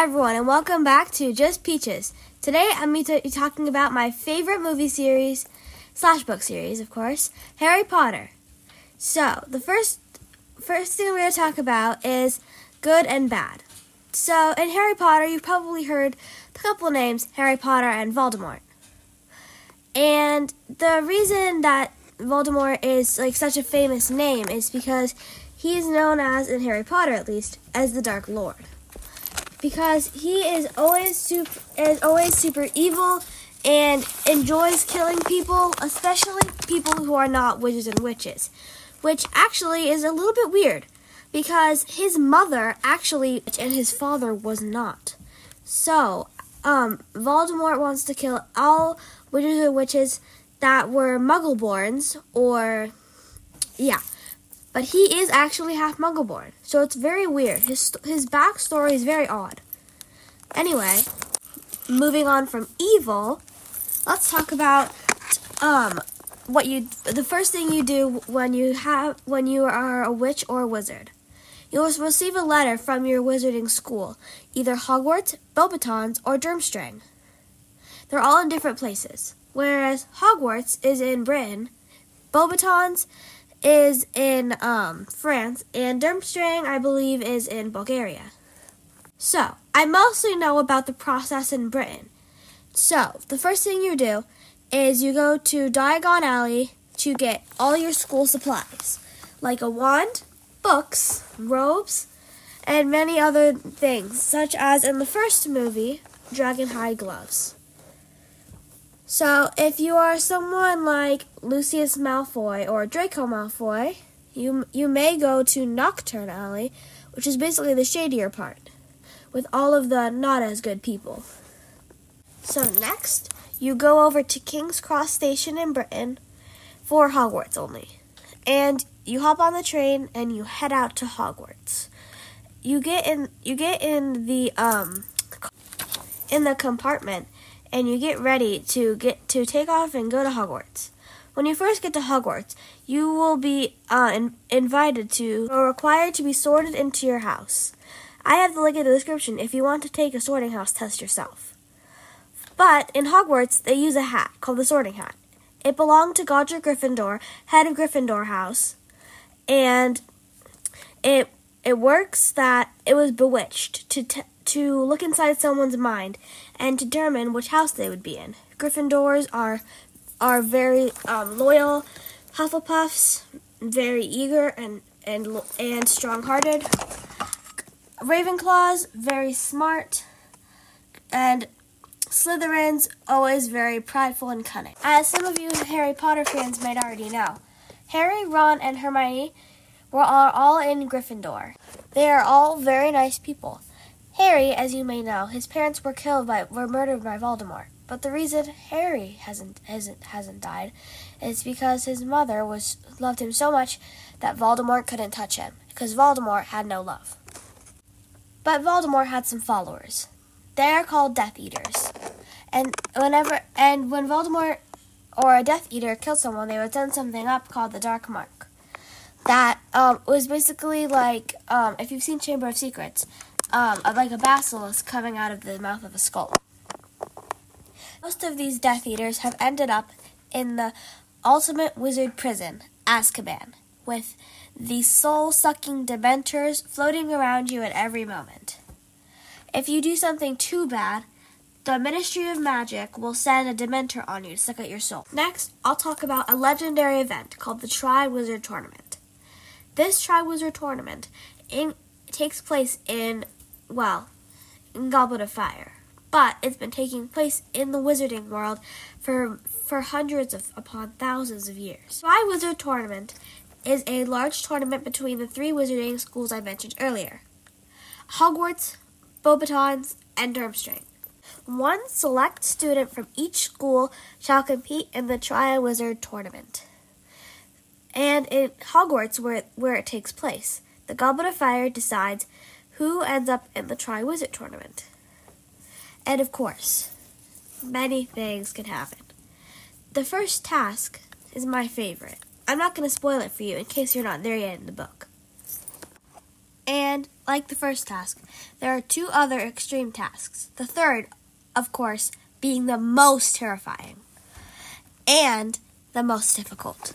everyone, and welcome back to Just Peaches. Today, I'm going to be talking about my favorite movie series slash book series, of course, Harry Potter. So, the first first thing we're going to talk about is good and bad. So, in Harry Potter, you've probably heard the couple names Harry Potter and Voldemort. And the reason that Voldemort is like such a famous name is because he is known as, in Harry Potter at least, as the Dark Lord because he is always super is always super evil and enjoys killing people, especially people who are not wizards and witches, which actually is a little bit weird because his mother actually and his father was not. So, um, Voldemort wants to kill all wizards and witches that were Muggleborns, or yeah, but he is actually half Muggleborn, so it's very weird. His his backstory is very odd. Anyway, moving on from evil, let's talk about um what you the first thing you do when you have when you are a witch or a wizard. You will receive a letter from your wizarding school, either Hogwarts, Beauxbatons, or Durmstrang. They're all in different places. Whereas Hogwarts is in Britain, Beauxbatons is in um, France, and Durmstrang, I believe, is in Bulgaria. So, I mostly know about the process in Britain. So, the first thing you do is you go to Diagon Alley to get all your school supplies, like a wand, books, robes, and many other things, such as in the first movie, Dragon Dragonhide gloves. So, if you are someone like Lucius Malfoy or Draco Malfoy, you you may go to Knockturn Alley, which is basically the shadier part, with all of the not as good people. So next, you go over to King's Cross Station in Britain for Hogwarts only. And you hop on the train and you head out to Hogwarts. You get in you get in the um in the compartment and you get ready to get to take off and go to Hogwarts. When you first get to Hogwarts, you will be uh, in, invited to or required to be sorted into your house. I have the link in the description if you want to take a sorting house test yourself. But in Hogwarts, they use a hat called the Sorting Hat. It belonged to Godric Gryffindor, head of Gryffindor House, and it it works that it was bewitched to t- to look inside someone's mind and determine which house they would be in. Gryffindors are are very um, loyal. Hufflepuffs very eager and and and strong-hearted. Ravenclaws very smart, and Slytherins always very prideful and cunning. As some of you Harry Potter fans might already know, Harry, Ron, and Hermione were all, all in Gryffindor. They are all very nice people. Harry, as you may know, his parents were killed by were murdered by Voldemort. But the reason Harry hasn't hasn't hasn't died is because his mother was loved him so much that Voldemort couldn't touch him because Voldemort had no love. But Voldemort had some followers. They are called Death Eaters. And whenever and when Voldemort or a Death Eater killed someone, they would send something up called the Dark Mark. That um, was basically like um, if you've seen Chamber of Secrets, um, like a basilisk coming out of the mouth of a skull. Most of these Death Eaters have ended up in the ultimate wizard prison, Azkaban, with the soul sucking dementors floating around you at every moment. If you do something too bad, the Ministry of Magic will send a Dementor on you to suck out your soul. Next, I'll talk about a legendary event called the Triwizard Tournament. This Triwizard Tournament in, takes place in well, in Goblet of Fire. But it's been taking place in the wizarding world for for hundreds of upon thousands of years. Triwizard Tournament is a large tournament between the three wizarding schools I mentioned earlier. Hogwarts, Beauxbatons, and Durmstrang. One select student from each school shall compete in the Triwizard Tournament. And in Hogwarts, where, where it takes place, the Goblet of Fire decides who ends up in the Triwizard Tournament. And of course, many things can happen. The first task is my favorite. I'm not going to spoil it for you in case you're not there yet in the book. And like the first task, there are two other extreme tasks. The third, of course, being the most terrifying and the most difficult.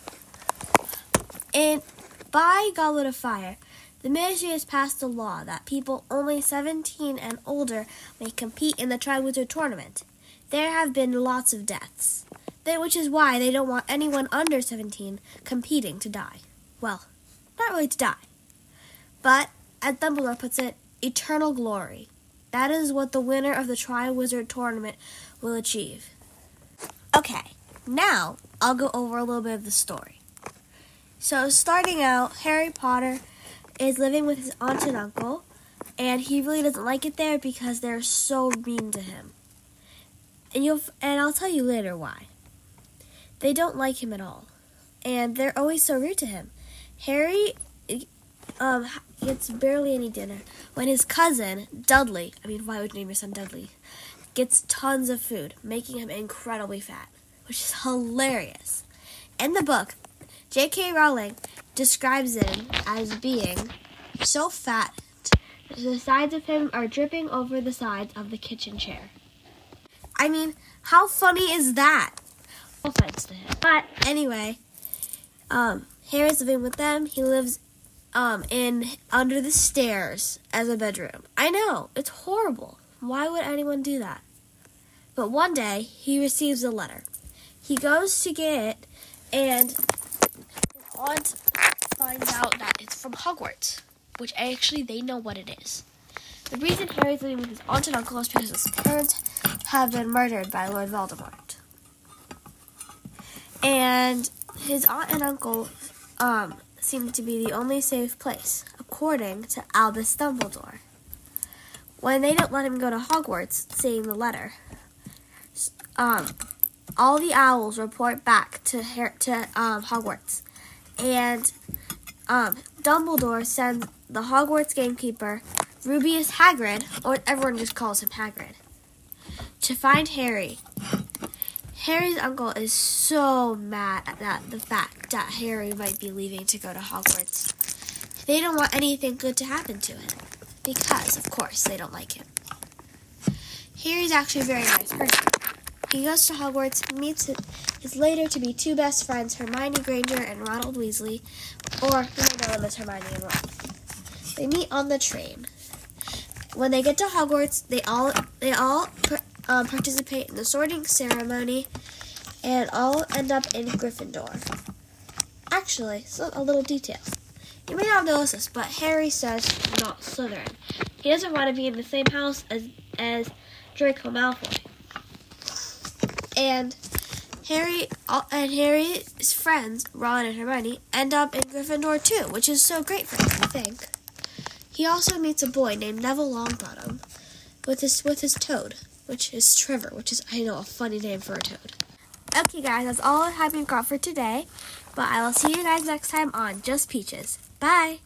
In by Goblet of Fire, the ministry has passed a law that people only 17 and older may compete in the Triwizard Tournament. There have been lots of deaths, which is why they don't want anyone under 17 competing to die. Well, not really to die, but as Dumbledore puts it, eternal glory. That is what the winner of the Triwizard Tournament will achieve. Okay, now I'll go over a little bit of the story. So, starting out, Harry Potter is living with his aunt and uncle, and he really doesn't like it there because they're so mean to him. And you'll and I'll tell you later why. They don't like him at all, and they're always so rude to him. Harry um, gets barely any dinner when his cousin Dudley, I mean, why would you name your son Dudley, gets tons of food, making him incredibly fat, which is hilarious. In the book, J.K. Rowling describes him as being so fat that the sides of him are dripping over the sides of the kitchen chair. I mean, how funny is that? No offense to him. But anyway, um, Harry's living with them. He lives um, in under the stairs as a bedroom. I know, it's horrible. Why would anyone do that? But one day he receives a letter. He goes to get it, and aunt finds out that it's from Hogwarts, which actually they know what it is. The reason Harry's living with his aunt and uncle is because his parents have been murdered by Lord Voldemort. And his aunt and uncle um, seem to be the only safe place, according to Albus Dumbledore. When they don't let him go to Hogwarts, seeing the letter, um, all the owls report back to to um, Hogwarts, and um, Dumbledore sends the Hogwarts gamekeeper, Rubeus Hagrid, or everyone just calls him Hagrid, to find Harry Harry's uncle is so mad at the fact that Harry might be leaving to go to Hogwarts. They don't want anything good to happen to him because, of course, they don't like him. Harry's actually a very nice person. He goes to Hogwarts, meets his later to be two best friends, Hermione Granger and Ronald Weasley, or you may know them as Hermione and Ron. They meet on the train. When they get to Hogwarts, they all they all um, participate in the sorting ceremony and all end up in Gryffindor. Actually, so a little detail. You may not have noticed this, but Harry says not Slytherin. He doesn't want to be in the same house as as Draco Malfoy. And Harry uh, and Harry's friends, Ron and Hermione, end up in Gryffindor too, which is so great for him, I think. He also meets a boy named Neville Longbottom with his with his toad which is Trevor, which is, I know, a funny name for a toad. Okay, guys, that's all I time we've got for today. But I will see you guys next time on Just Peaches. Bye!